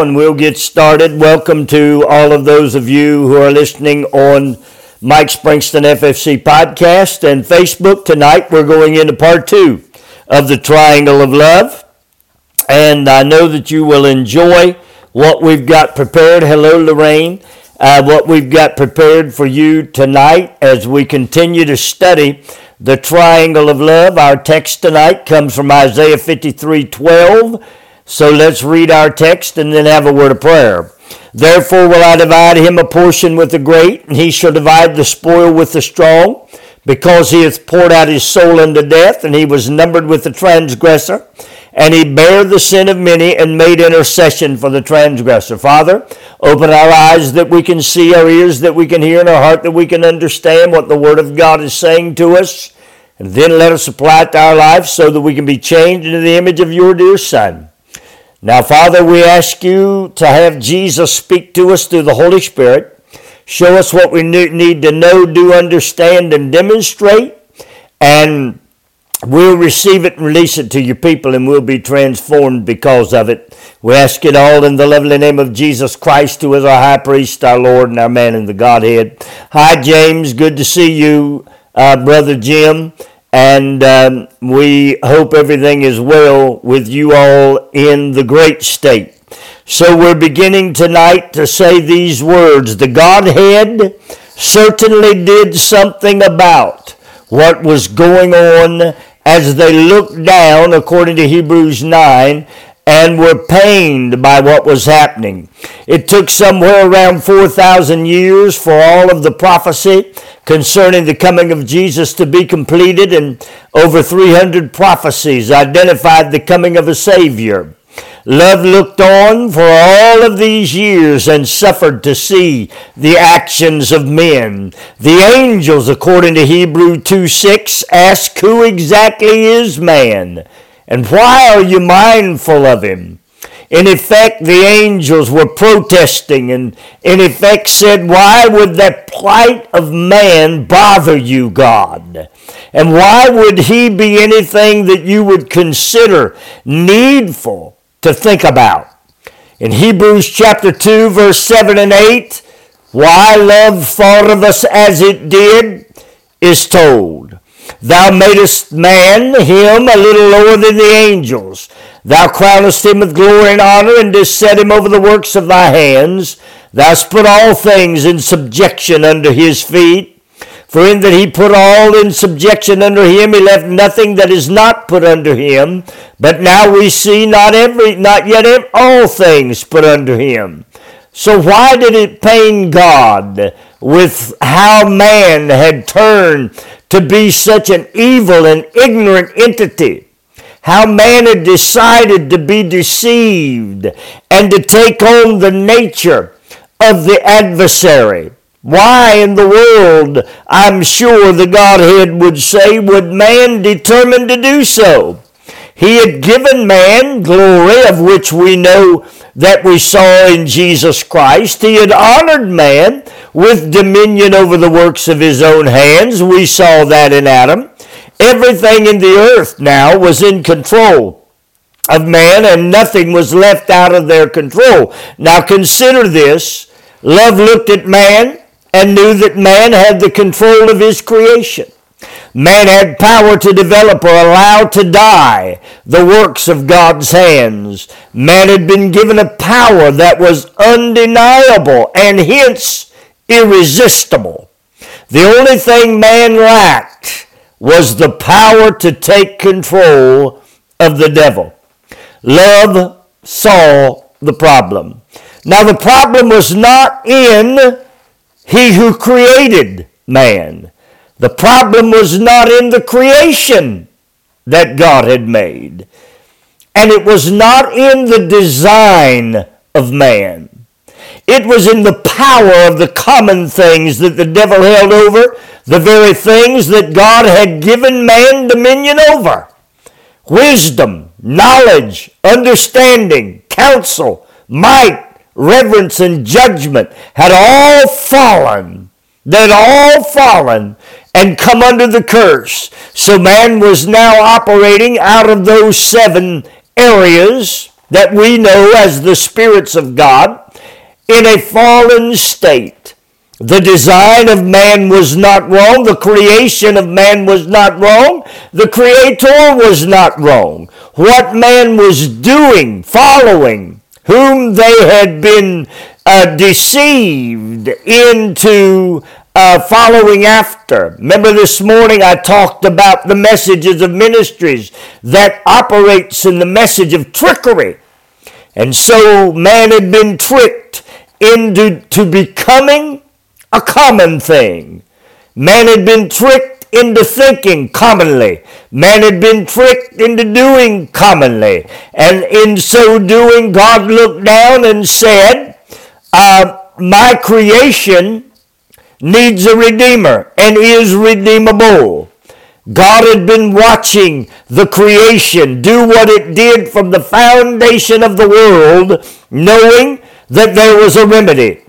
And we'll get started. Welcome to all of those of you who are listening on Mike Springston FFC podcast and Facebook. Tonight we're going into part two of the Triangle of Love. And I know that you will enjoy what we've got prepared. Hello, Lorraine. Uh, what we've got prepared for you tonight as we continue to study the triangle of love. Our text tonight comes from Isaiah 53 12 so let's read our text and then have a word of prayer. Therefore will I divide him a portion with the great, and he shall divide the spoil with the strong, because he hath poured out his soul unto death, and he was numbered with the transgressor. And he bare the sin of many and made intercession for the transgressor. Father, open our eyes that we can see, our ears that we can hear, and our heart that we can understand what the Word of God is saying to us. And then let us apply it to our life so that we can be changed into the image of your dear Son. Now, Father, we ask you to have Jesus speak to us through the Holy Spirit. Show us what we need to know, do, understand, and demonstrate. And we'll receive it and release it to your people, and we'll be transformed because of it. We ask it all in the lovely name of Jesus Christ, who is our high priest, our Lord, and our man in the Godhead. Hi, James. Good to see you, uh, Brother Jim and um, we hope everything is well with you all in the great state. So we're beginning tonight to say these words. The Godhead certainly did something about what was going on as they looked down, according to Hebrews 9, and were pained by what was happening. It took somewhere around 4,000 years for all of the prophecy concerning the coming of Jesus to be completed, and over 300 prophecies identified the coming of a Savior. Love looked on for all of these years and suffered to see the actions of men. The angels, according to Hebrew 2 6, ask who exactly is man and why are you mindful of him? In effect, the angels were protesting and in effect said, Why would that plight of man bother you, God? And why would he be anything that you would consider needful to think about? In Hebrews chapter 2, verse 7 and 8, why love thought of us as it did is told. Thou madest man, him, a little lower than the angels. Thou crownest him with glory and honor, and didst set him over the works of thy hands. Thou hast put all things in subjection under his feet. For in that he put all in subjection under him, he left nothing that is not put under him. But now we see not every, not yet all things put under him. So why did it pain God with how man had turned to be such an evil and ignorant entity. How man had decided to be deceived and to take on the nature of the adversary. Why in the world, I'm sure the Godhead would say, would man determine to do so? He had given man glory, of which we know that we saw in Jesus Christ. He had honored man with dominion over the works of his own hands. We saw that in Adam. Everything in the earth now was in control of man, and nothing was left out of their control. Now consider this. Love looked at man and knew that man had the control of his creation. Man had power to develop or allow to die the works of God's hands. Man had been given a power that was undeniable and hence irresistible. The only thing man lacked was the power to take control of the devil. Love saw the problem. Now, the problem was not in he who created man. The problem was not in the creation that God had made, and it was not in the design of man. It was in the power of the common things that the devil held over, the very things that God had given man dominion over. Wisdom, knowledge, understanding, counsel, might, reverence, and judgment had all fallen. They'd all fallen and come under the curse. So man was now operating out of those seven areas that we know as the spirits of God in a fallen state. The design of man was not wrong. The creation of man was not wrong. The creator was not wrong. What man was doing, following, whom they had been uh, deceived into uh, following after. Remember this morning I talked about the messages of ministries that operates in the message of trickery. And so man had been tricked into to becoming a common thing. Man had been tricked into thinking commonly. Man had been tricked into doing commonly. And in so doing, God looked down and said, uh, My creation needs a redeemer and is redeemable. God had been watching the creation do what it did from the foundation of the world, knowing that there was a remedy.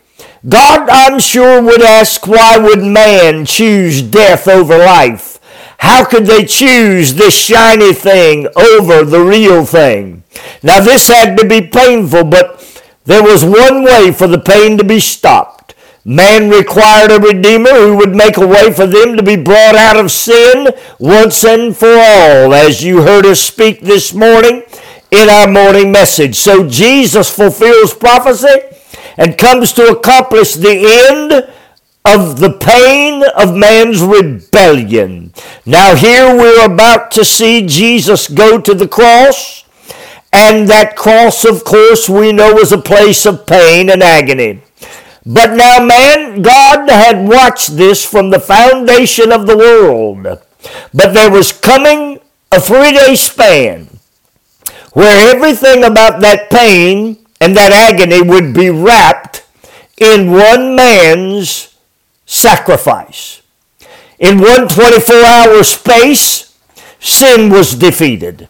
God, I'm sure, would ask, why would man choose death over life? How could they choose this shiny thing over the real thing? Now, this had to be painful, but there was one way for the pain to be stopped. Man required a Redeemer who would make a way for them to be brought out of sin once and for all, as you heard us speak this morning in our morning message. So Jesus fulfills prophecy and comes to accomplish the end of the pain of man's rebellion. Now, here we're about to see Jesus go to the cross, and that cross, of course, we know was a place of pain and agony. But now, man, God had watched this from the foundation of the world. But there was coming a three day span where everything about that pain and that agony would be wrapped in one man's sacrifice. In one 24 hour space, sin was defeated.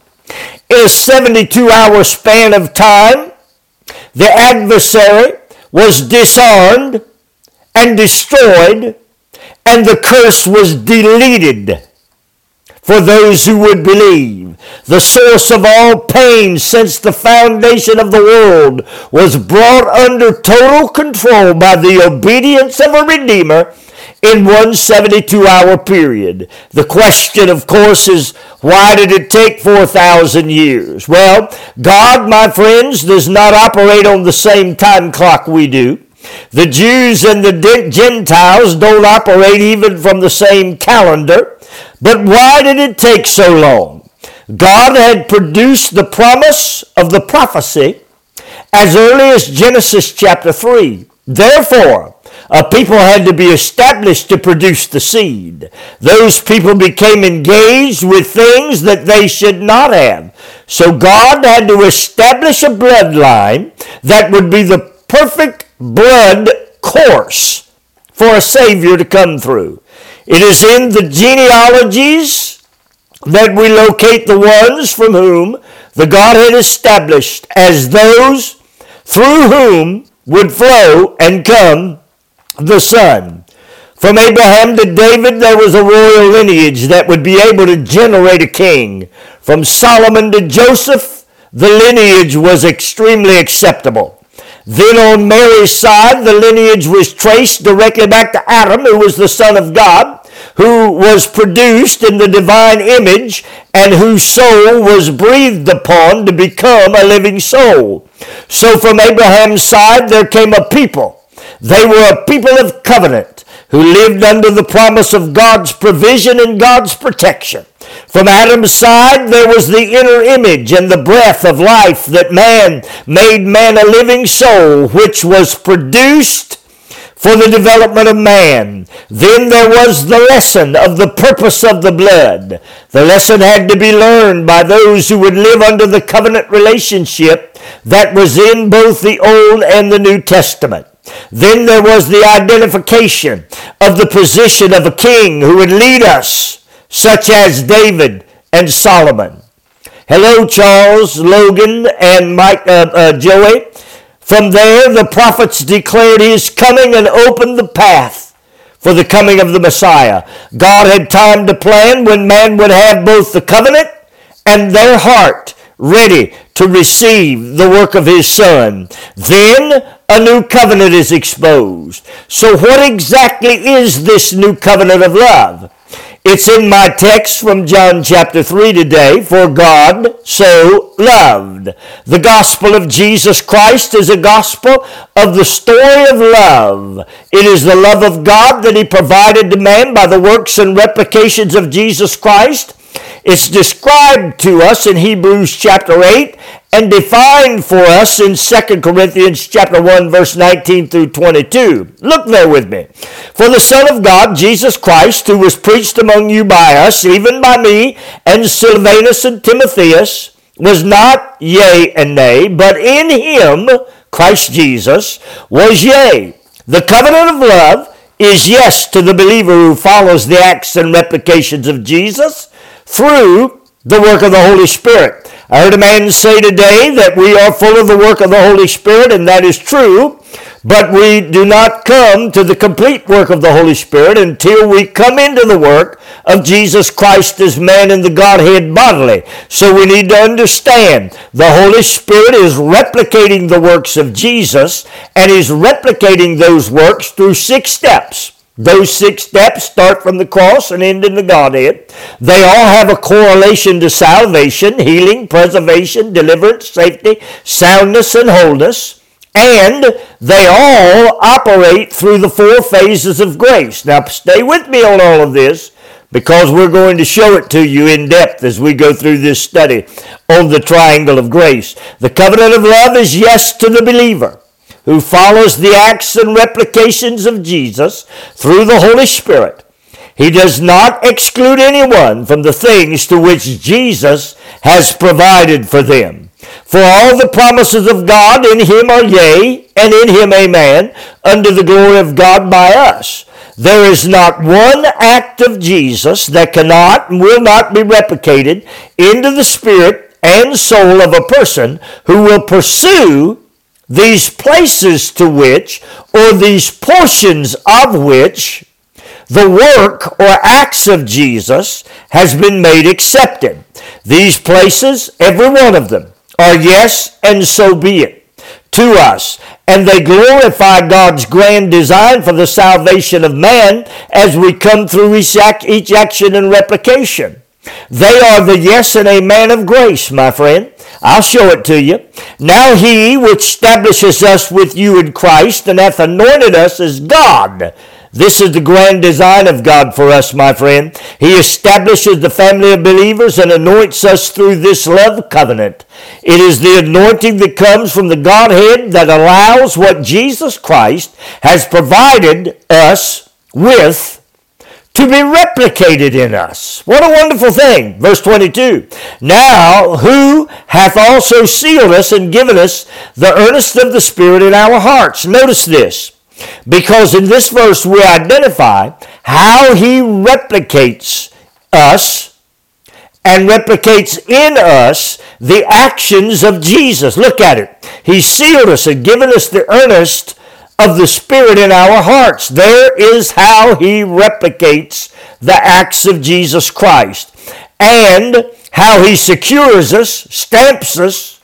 In a 72 hour span of time, the adversary was disarmed and destroyed, and the curse was deleted for those who would believe. The source of all pain since the foundation of the world was brought under total control by the obedience of a Redeemer in one 72 hour period. The question, of course, is why did it take 4,000 years? Well, God, my friends, does not operate on the same time clock we do. The Jews and the Gentiles don't operate even from the same calendar. But why did it take so long? God had produced the promise of the prophecy as early as Genesis chapter 3. Therefore, a people had to be established to produce the seed. Those people became engaged with things that they should not have. So God had to establish a bloodline that would be the perfect blood course for a Savior to come through. It is in the genealogies that we locate the ones from whom the Godhead established as those through whom would flow and come the Son. From Abraham to David, there was a royal lineage that would be able to generate a king. From Solomon to Joseph, the lineage was extremely acceptable. Then on Mary's side, the lineage was traced directly back to Adam, who was the Son of God, who was produced in the divine image, and whose soul was breathed upon to become a living soul. So from Abraham's side, there came a people. They were a people of covenant who lived under the promise of God's provision and God's protection. From Adam's side, there was the inner image and the breath of life that man made man a living soul, which was produced for the development of man. Then there was the lesson of the purpose of the blood. The lesson had to be learned by those who would live under the covenant relationship that was in both the Old and the New Testament. Then there was the identification of the position of a king who would lead us such as David and Solomon. Hello, Charles, Logan, and Mike, uh, uh, Joey. From there, the prophets declared his coming and opened the path for the coming of the Messiah. God had time to plan when man would have both the covenant and their heart ready to receive the work of his son. Then a new covenant is exposed. So what exactly is this new covenant of love? It's in my text from John chapter 3 today. For God so loved. The gospel of Jesus Christ is a gospel of the story of love. It is the love of God that He provided to man by the works and replications of Jesus Christ. It's described to us in Hebrews chapter 8 and defined for us in 2 Corinthians chapter 1 verse 19 through 22. Look there with me. For the Son of God, Jesus Christ, who was preached among you by us, even by me and Silvanus and Timotheus, was not yea and nay, but in him, Christ Jesus, was yea. The covenant of love is yes to the believer who follows the acts and replications of Jesus through the work of the Holy Spirit. I heard a man say today that we are full of the work of the Holy Spirit, and that is true, but we do not come to the complete work of the Holy Spirit until we come into the work of Jesus Christ as man in the Godhead bodily. So we need to understand the Holy Spirit is replicating the works of Jesus, and He's replicating those works through six steps. Those six steps start from the cross and end in the Godhead. They all have a correlation to salvation, healing, preservation, deliverance, safety, soundness, and wholeness. And they all operate through the four phases of grace. Now, stay with me on all of this because we're going to show it to you in depth as we go through this study on the triangle of grace. The covenant of love is yes to the believer who follows the acts and replications of Jesus through the Holy Spirit. He does not exclude anyone from the things to which Jesus has provided for them. For all the promises of God in him are yea, and in him amen, unto the glory of God by us. There is not one act of Jesus that cannot and will not be replicated into the spirit and soul of a person who will pursue these places to which, or these portions of which, the work or acts of Jesus has been made accepted. These places, every one of them, are yes, and so be it to us. And they glorify God's grand design for the salvation of man as we come through each, action and replication. They are the yes and amen of grace, my friend. I'll show it to you. Now he which establishes us with you in Christ and hath anointed us is God. This is the grand design of God for us, my friend. He establishes the family of believers and anoints us through this love covenant. It is the anointing that comes from the Godhead that allows what Jesus Christ has provided us with to be replicated in us. What a wonderful thing. Verse 22. Now, who hath also sealed us and given us the earnest of the Spirit in our hearts? Notice this. Because in this verse we identify how he replicates us and replicates in us the actions of Jesus. Look at it. He sealed us and given us the earnest of the Spirit in our hearts. There is how he replicates the acts of Jesus Christ and how he secures us, stamps us,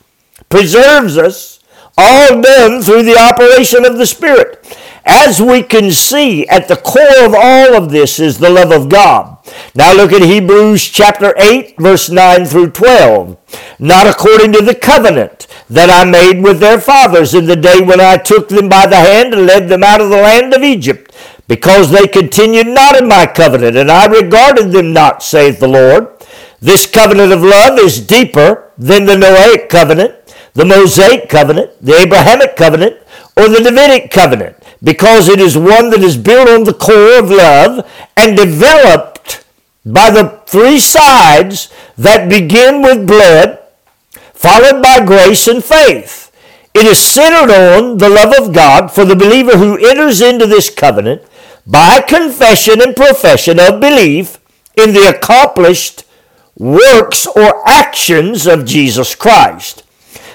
preserves us, all done through the operation of the Spirit. As we can see, at the core of all of this is the love of God. Now look at Hebrews chapter 8, verse 9 through 12. Not according to the covenant that I made with their fathers in the day when I took them by the hand and led them out of the land of Egypt, because they continued not in my covenant, and I regarded them not, saith the Lord. This covenant of love is deeper than the Noahic covenant, the Mosaic covenant, the Abrahamic covenant, or the Davidic covenant, because it is one that is built on the core of love and developed by the three sides that begin with blood, followed by grace and faith. It is centered on the love of God for the believer who enters into this covenant by confession and profession of belief in the accomplished works or actions of Jesus Christ.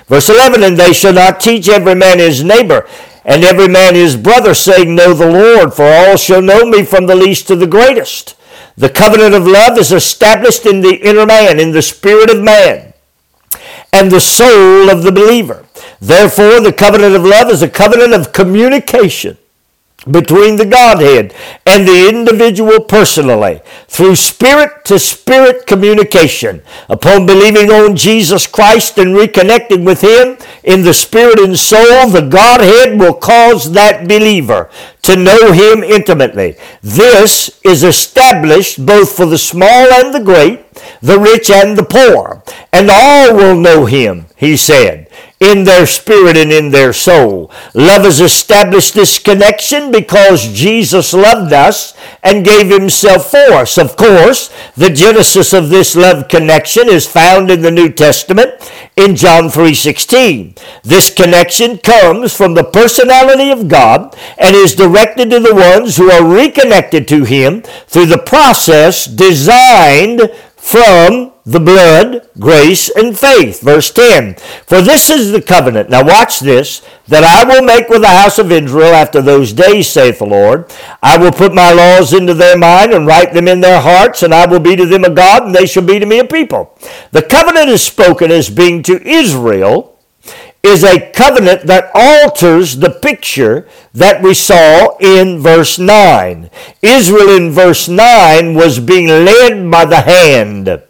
Verse 11, And they shall not teach every man his neighbor, and every man his brother, saying, Know the Lord, for all shall know me from the least to the greatest. The covenant of love is established in the inner man, in the spirit of man and the soul of the believer. Therefore, the covenant of love is a covenant of communication between the Godhead and the individual personally through spirit to spirit communication. Upon believing on Jesus Christ and reconnecting with Him in the spirit and soul, the Godhead will cause that believer to know Him intimately. This is established both for the small and the great, the rich and the poor, and all will know Him, He said in their spirit and in their soul. Love has established this connection because Jesus loved us and gave himself for us. Of course, the genesis of this love connection is found in the New Testament in John 3:16. This connection comes from the personality of God and is directed to the ones who are reconnected to him through the process designed from the blood, grace, and faith. Verse 10 For this is the covenant. Now watch this that I will make with the house of Israel after those days, saith the Lord. I will put my laws into their mind and write them in their hearts, and I will be to them a God, and they shall be to me a people. The covenant is spoken as being to Israel. Is a covenant that alters the picture that we saw in verse 9. Israel in verse 9 was being led by the hand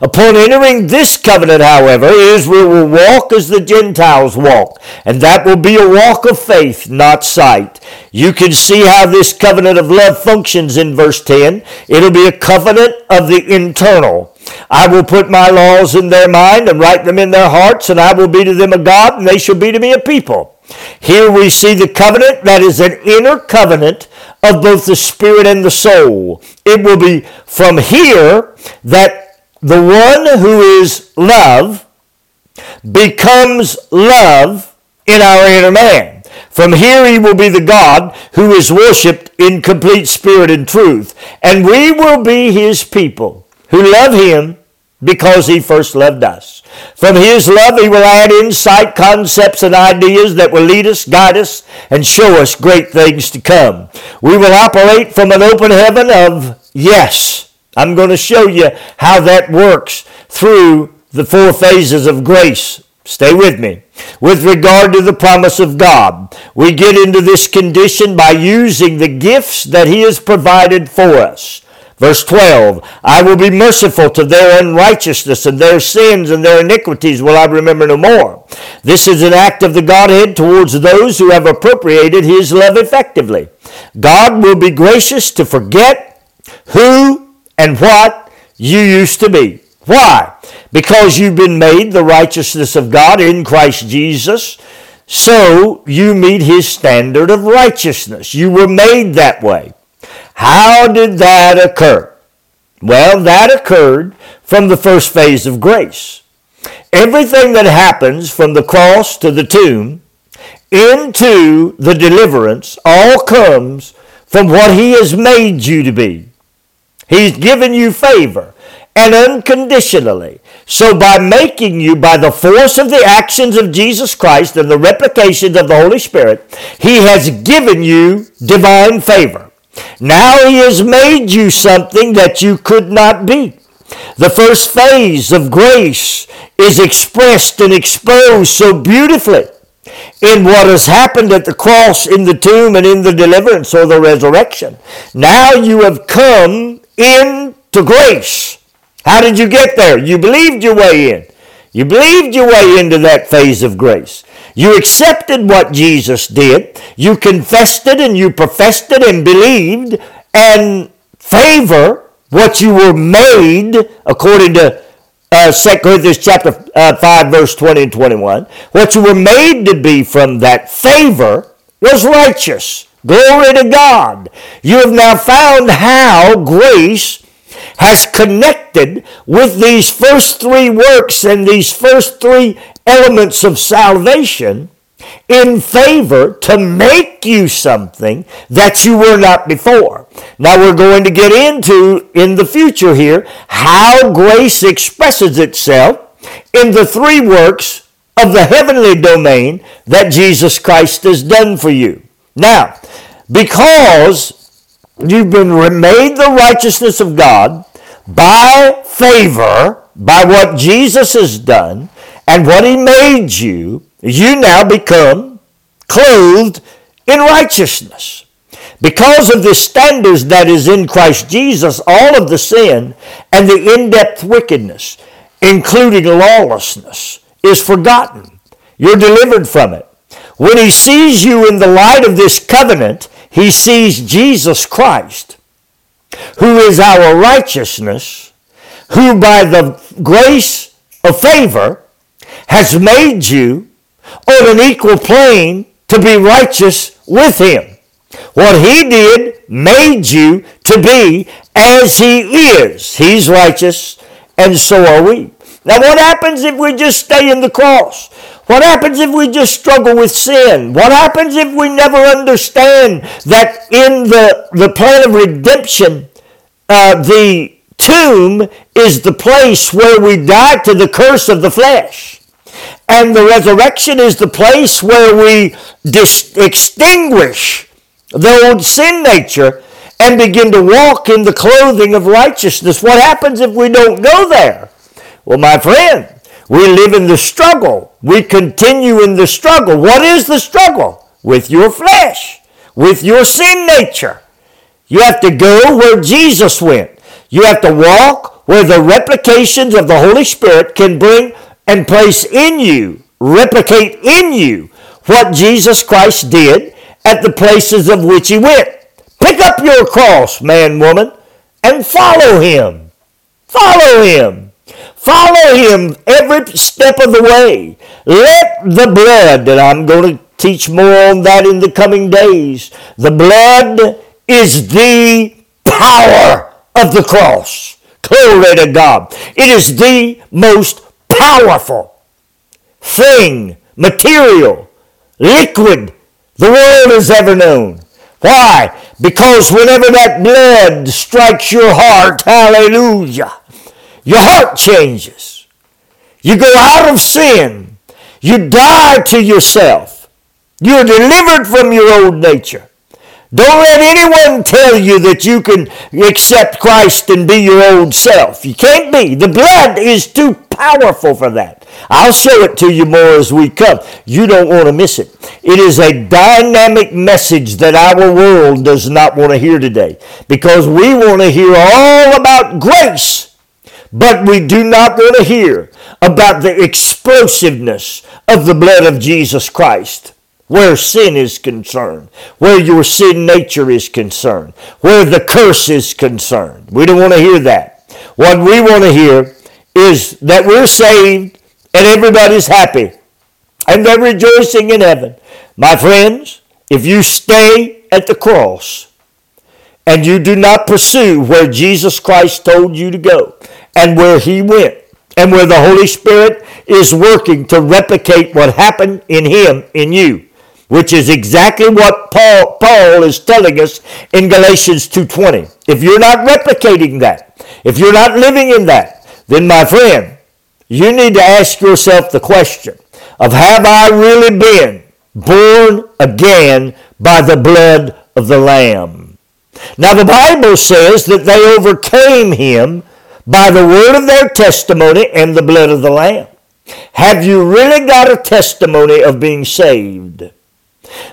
Upon entering this covenant, however, Israel will walk as the Gentiles walk, and that will be a walk of faith, not sight. You can see how this covenant of love functions in verse 10. It'll be a covenant of the internal. I will put my laws in their mind and write them in their hearts, and I will be to them a God, and they shall be to me a people. Here we see the covenant that is an inner covenant of both the spirit and the soul. It will be from here that the one who is love becomes love in our inner man. From here he will be the God who is worshiped in complete spirit and truth. And we will be his people who love him because he first loved us. From his love he will add insight, concepts, and ideas that will lead us, guide us, and show us great things to come. We will operate from an open heaven of yes I'm going to show you how that works through the four phases of grace. Stay with me. With regard to the promise of God, we get into this condition by using the gifts that He has provided for us. Verse 12, I will be merciful to their unrighteousness and their sins and their iniquities will I remember no more. This is an act of the Godhead towards those who have appropriated His love effectively. God will be gracious to forget who and what you used to be. Why? Because you've been made the righteousness of God in Christ Jesus. So you meet his standard of righteousness. You were made that way. How did that occur? Well, that occurred from the first phase of grace. Everything that happens from the cross to the tomb into the deliverance all comes from what he has made you to be. He's given you favor and unconditionally. So by making you, by the force of the actions of Jesus Christ and the replications of the Holy Spirit, He has given you divine favor. Now He has made you something that you could not be. The first phase of grace is expressed and exposed so beautifully in what has happened at the cross, in the tomb, and in the deliverance or the resurrection. Now you have come into grace. How did you get there? You believed your way in. You believed your way into that phase of grace. You accepted what Jesus did. You confessed it and you professed it and believed and favor what you were made according to uh, 2 Corinthians chapter uh, 5 verse 20 and 21. What you were made to be from that favor was righteous. Glory to God. You have now found how grace has connected with these first three works and these first three elements of salvation in favor to make you something that you were not before. Now we're going to get into in the future here how grace expresses itself in the three works of the heavenly domain that Jesus Christ has done for you. Now, because you've been made the righteousness of God by favor, by what Jesus has done, and what he made you, you now become clothed in righteousness. Because of the standards that is in Christ Jesus, all of the sin and the in-depth wickedness, including lawlessness, is forgotten. You're delivered from it. When he sees you in the light of this covenant, he sees Jesus Christ, who is our righteousness, who by the grace of favor has made you on an equal plane to be righteous with him. What he did made you to be as he is. He's righteous, and so are we. Now, what happens if we just stay in the cross? What happens if we just struggle with sin? What happens if we never understand that in the, the plan of redemption, uh, the tomb is the place where we die to the curse of the flesh? And the resurrection is the place where we dis- extinguish the old sin nature and begin to walk in the clothing of righteousness. What happens if we don't go there? Well, my friend, we live in the struggle. We continue in the struggle. What is the struggle? With your flesh, with your sin nature. You have to go where Jesus went. You have to walk where the replications of the Holy Spirit can bring and place in you, replicate in you what Jesus Christ did at the places of which he went. Pick up your cross, man, woman, and follow him. Follow him. Follow him every step of the way. Let the blood, and I'm going to teach more on that in the coming days, the blood is the power of the cross. Glory to God. It is the most powerful thing, material, liquid the world has ever known. Why? Because whenever that blood strikes your heart, hallelujah, your heart changes. You go out of sin. You die to yourself. You're delivered from your old nature. Don't let anyone tell you that you can accept Christ and be your old self. You can't be. The blood is too powerful for that. I'll show it to you more as we come. You don't want to miss it. It is a dynamic message that our world does not want to hear today because we want to hear all about grace but we do not want to hear about the explosiveness of the blood of Jesus Christ where sin is concerned, where your sin nature is concerned, where the curse is concerned. We don't want to hear that. What we want to hear is that we're saved and everybody's happy and they're rejoicing in heaven. My friends, if you stay at the cross and you do not pursue where Jesus Christ told you to go, and where he went and where the Holy Spirit is working to replicate what happened in him in you, which is exactly what Paul, Paul is telling us in Galatians 2.20. If you're not replicating that, if you're not living in that, then my friend, you need to ask yourself the question of have I really been born again by the blood of the Lamb? Now the Bible says that they overcame him by the word of their testimony and the blood of the Lamb. Have you really got a testimony of being saved?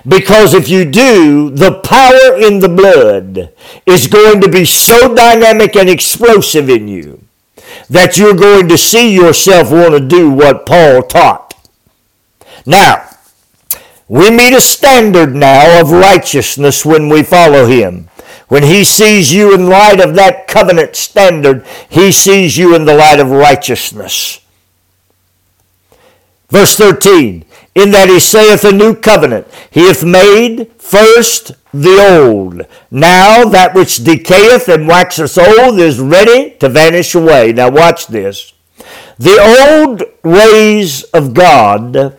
Because if you do, the power in the blood is going to be so dynamic and explosive in you that you're going to see yourself want to do what Paul taught. Now, we meet a standard now of righteousness when we follow him. When he sees you in light of that covenant standard, he sees you in the light of righteousness. Verse 13, in that he saith a new covenant, he hath made first the old. Now that which decayeth and waxeth old is ready to vanish away. Now watch this. The old ways of God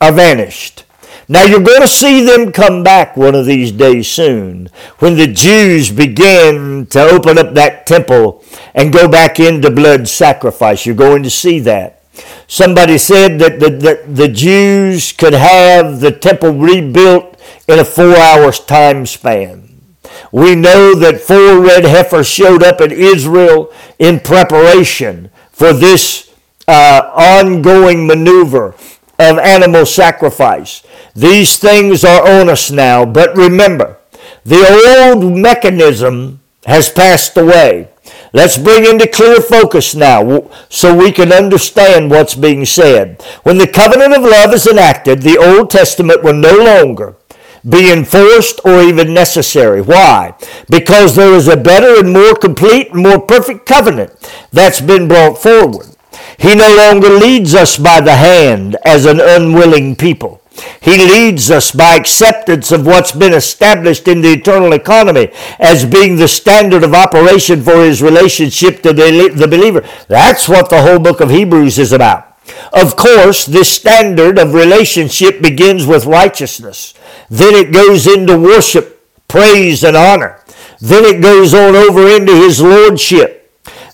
are vanished. Now you're going to see them come back one of these days soon when the Jews begin to open up that temple and go back into blood sacrifice. You're going to see that. Somebody said that the, that the Jews could have the temple rebuilt in a four hours time span. We know that four red heifers showed up in Israel in preparation for this uh, ongoing maneuver of animal sacrifice. These things are on us now, but remember, the old mechanism has passed away. Let's bring into clear focus now so we can understand what's being said. When the covenant of love is enacted, the Old Testament will no longer be enforced or even necessary. Why? Because there is a better and more complete and more perfect covenant that's been brought forward. He no longer leads us by the hand as an unwilling people. He leads us by acceptance of what's been established in the eternal economy as being the standard of operation for his relationship to the believer. That's what the whole book of Hebrews is about. Of course, this standard of relationship begins with righteousness. Then it goes into worship, praise, and honor. Then it goes on over into his lordship.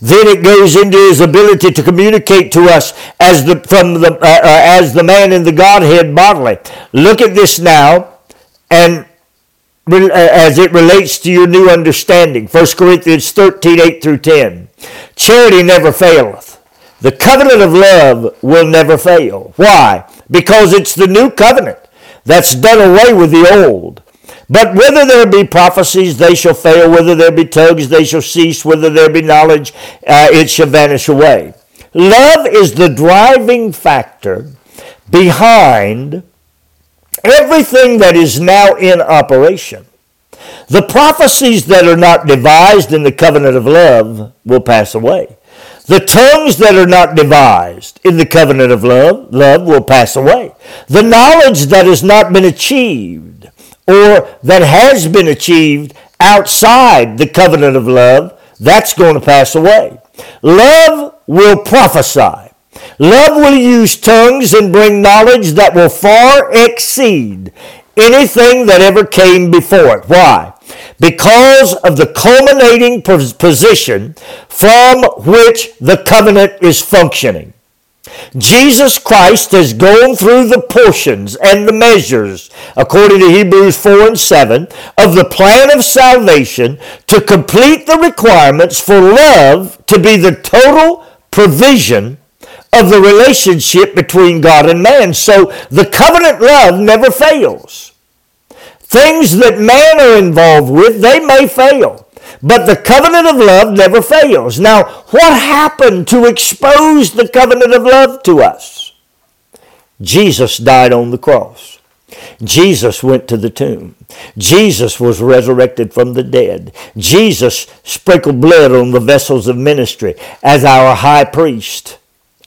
Then it goes into his ability to communicate to us as the from the uh, uh, as the man in the Godhead bodily. Look at this now, and uh, as it relates to your new understanding. 1 Corinthians 13, 8 through 10. Charity never faileth. The covenant of love will never fail. Why? Because it's the new covenant that's done away with the old. But whether there be prophecies, they shall fail. Whether there be tongues, they shall cease. Whether there be knowledge, uh, it shall vanish away. Love is the driving factor behind everything that is now in operation. The prophecies that are not devised in the covenant of love will pass away. The tongues that are not devised in the covenant of love, love will pass away. The knowledge that has not been achieved or that has been achieved outside the covenant of love, that's going to pass away. Love will prophesy. Love will use tongues and bring knowledge that will far exceed anything that ever came before it. Why? Because of the culminating position from which the covenant is functioning. Jesus Christ has gone through the portions and the measures, according to Hebrews 4 and 7, of the plan of salvation to complete the requirements for love to be the total provision of the relationship between God and man. So the covenant love never fails. Things that man are involved with, they may fail. But the covenant of love never fails. Now, what happened to expose the covenant of love to us? Jesus died on the cross. Jesus went to the tomb. Jesus was resurrected from the dead. Jesus sprinkled blood on the vessels of ministry as our high priest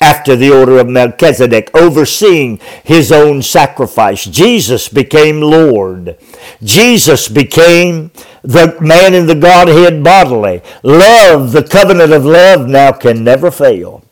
after the order of Melchizedek, overseeing his own sacrifice. Jesus became Lord. Jesus became the man in the Godhead bodily. Love, the covenant of love now can never fail.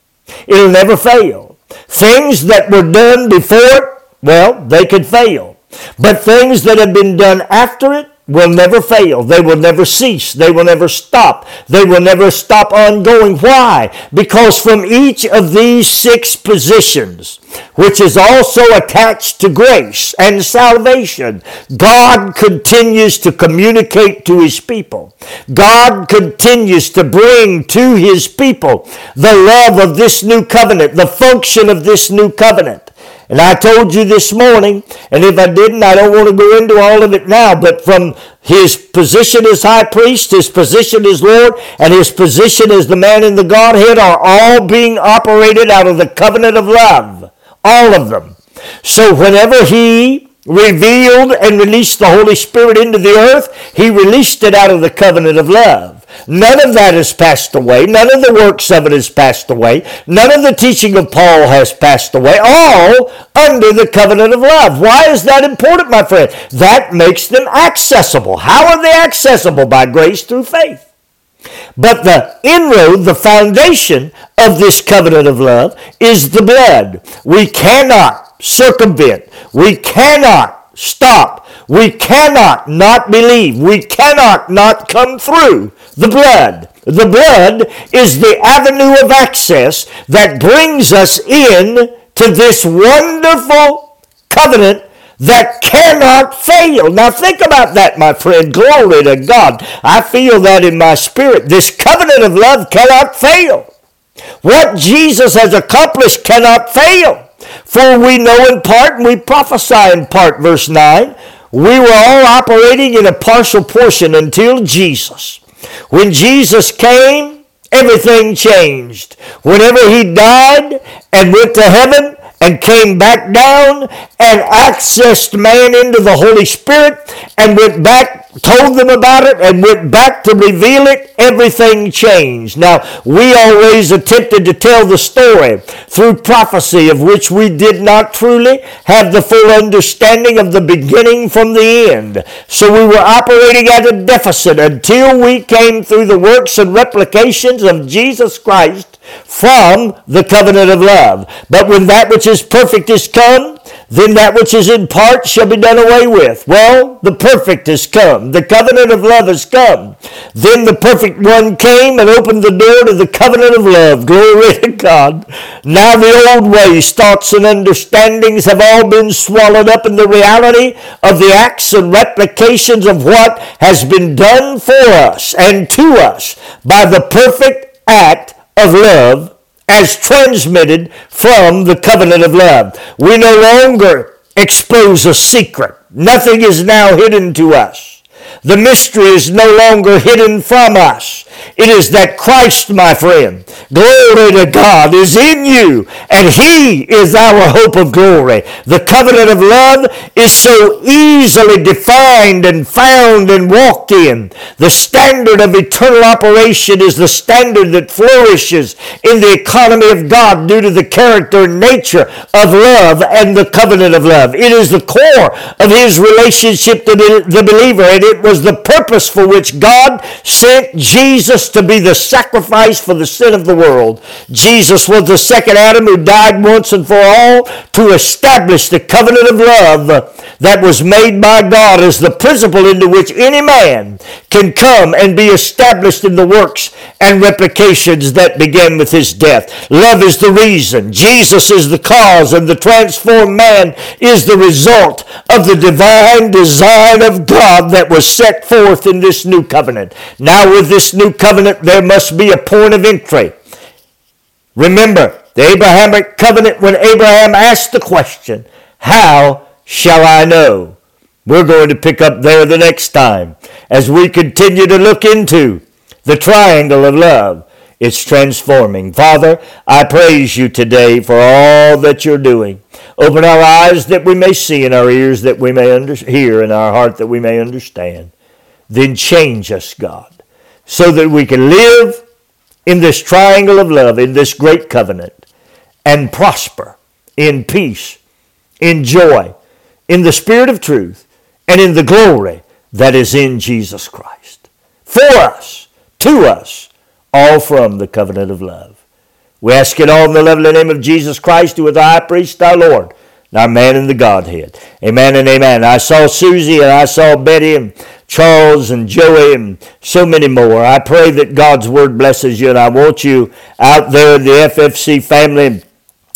It'll never fail. Things that were done before it, well, they could fail. But things that have been done after it, will never fail. They will never cease. They will never stop. They will never stop ongoing. Why? Because from each of these six positions, which is also attached to grace and salvation, God continues to communicate to his people. God continues to bring to his people the love of this new covenant, the function of this new covenant. And I told you this morning, and if I didn't, I don't want to go into all of it now, but from his position as high priest, his position as Lord, and his position as the man in the Godhead are all being operated out of the covenant of love. All of them. So whenever he revealed and released the Holy Spirit into the earth, he released it out of the covenant of love. None of that has passed away. None of the works of it has passed away. None of the teaching of Paul has passed away. All under the covenant of love. Why is that important, my friend? That makes them accessible. How are they accessible? By grace through faith. But the inroad, the foundation of this covenant of love is the blood. We cannot circumvent. We cannot stop. We cannot not believe. We cannot not come through the blood. The blood is the avenue of access that brings us in to this wonderful covenant that cannot fail. Now think about that, my friend. Glory to God. I feel that in my spirit. This covenant of love cannot fail. What Jesus has accomplished cannot fail. For we know in part and we prophesy in part. Verse 9. We were all operating in a partial portion until Jesus. When Jesus came, everything changed. Whenever he died and went to heaven, and came back down and accessed man into the Holy Spirit and went back told them about it and went back to reveal it, everything changed. Now, we always attempted to tell the story through prophecy of which we did not truly have the full understanding of the beginning from the end. So we were operating at a deficit until we came through the works and replications of Jesus Christ from the covenant of love. But when that which is perfect is come, then that which is in part shall be done away with. Well, the perfect has come. The covenant of love has come. Then the perfect one came and opened the door to the covenant of love. Glory to God. Now the old ways, thoughts, and understandings have all been swallowed up in the reality of the acts and replications of what has been done for us and to us by the perfect act of love as transmitted from the covenant of love. We no longer expose a secret. Nothing is now hidden to us. The mystery is no longer hidden from us. It is that Christ, my friend, glory to God, is in you, and He is our hope of glory. The covenant of love is so easily defined and found and walked in. The standard of eternal operation is the standard that flourishes in the economy of God due to the character and nature of love and the covenant of love. It is the core of His relationship to the believer, and it was the purpose for which God sent Jesus to be the sacrifice for the sin of the world. Jesus was the second Adam who died once and for all to establish the covenant of love that was made by God as the principle into which any man can come and be established in the works and replications that began with his death. Love is the reason. Jesus is the cause and the transformed man is the result of the divine design of God that was set forth in this new covenant. Now, with this new covenant, there must be a point of entry. Remember, the Abrahamic covenant, when Abraham asked the question, How shall I know? We're going to pick up there the next time as we continue to look into the triangle of love. It's transforming. Father, I praise you today for all that you're doing. Open our eyes that we may see and our ears that we may under- hear and our heart that we may understand then change us, God, so that we can live in this triangle of love, in this great covenant, and prosper in peace, in joy, in the spirit of truth, and in the glory that is in Jesus Christ. For us, to us, all from the covenant of love. We ask it all in the lovely name of Jesus Christ, who is the high priest, our Lord, and our man in the Godhead. Amen and amen. I saw Susie and I saw Betty and Charles and Joey and so many more. I pray that God's word blesses you, and I want you out there in the FFC family,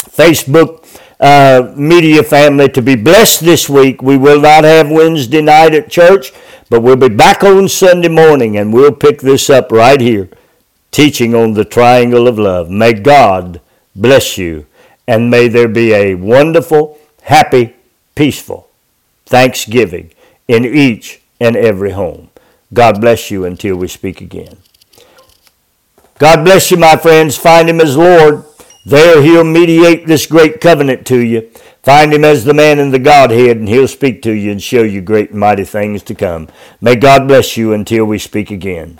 Facebook uh, media family, to be blessed this week. We will not have Wednesday night at church, but we'll be back on Sunday morning, and we'll pick this up right here, teaching on the triangle of love. May God bless you, and may there be a wonderful, happy, peaceful Thanksgiving in each and every home. God bless you until we speak again. God bless you, my friends. Find Him as Lord. There He'll mediate this great covenant to you. Find Him as the man in the Godhead, and He'll speak to you and show you great and mighty things to come. May God bless you until we speak again.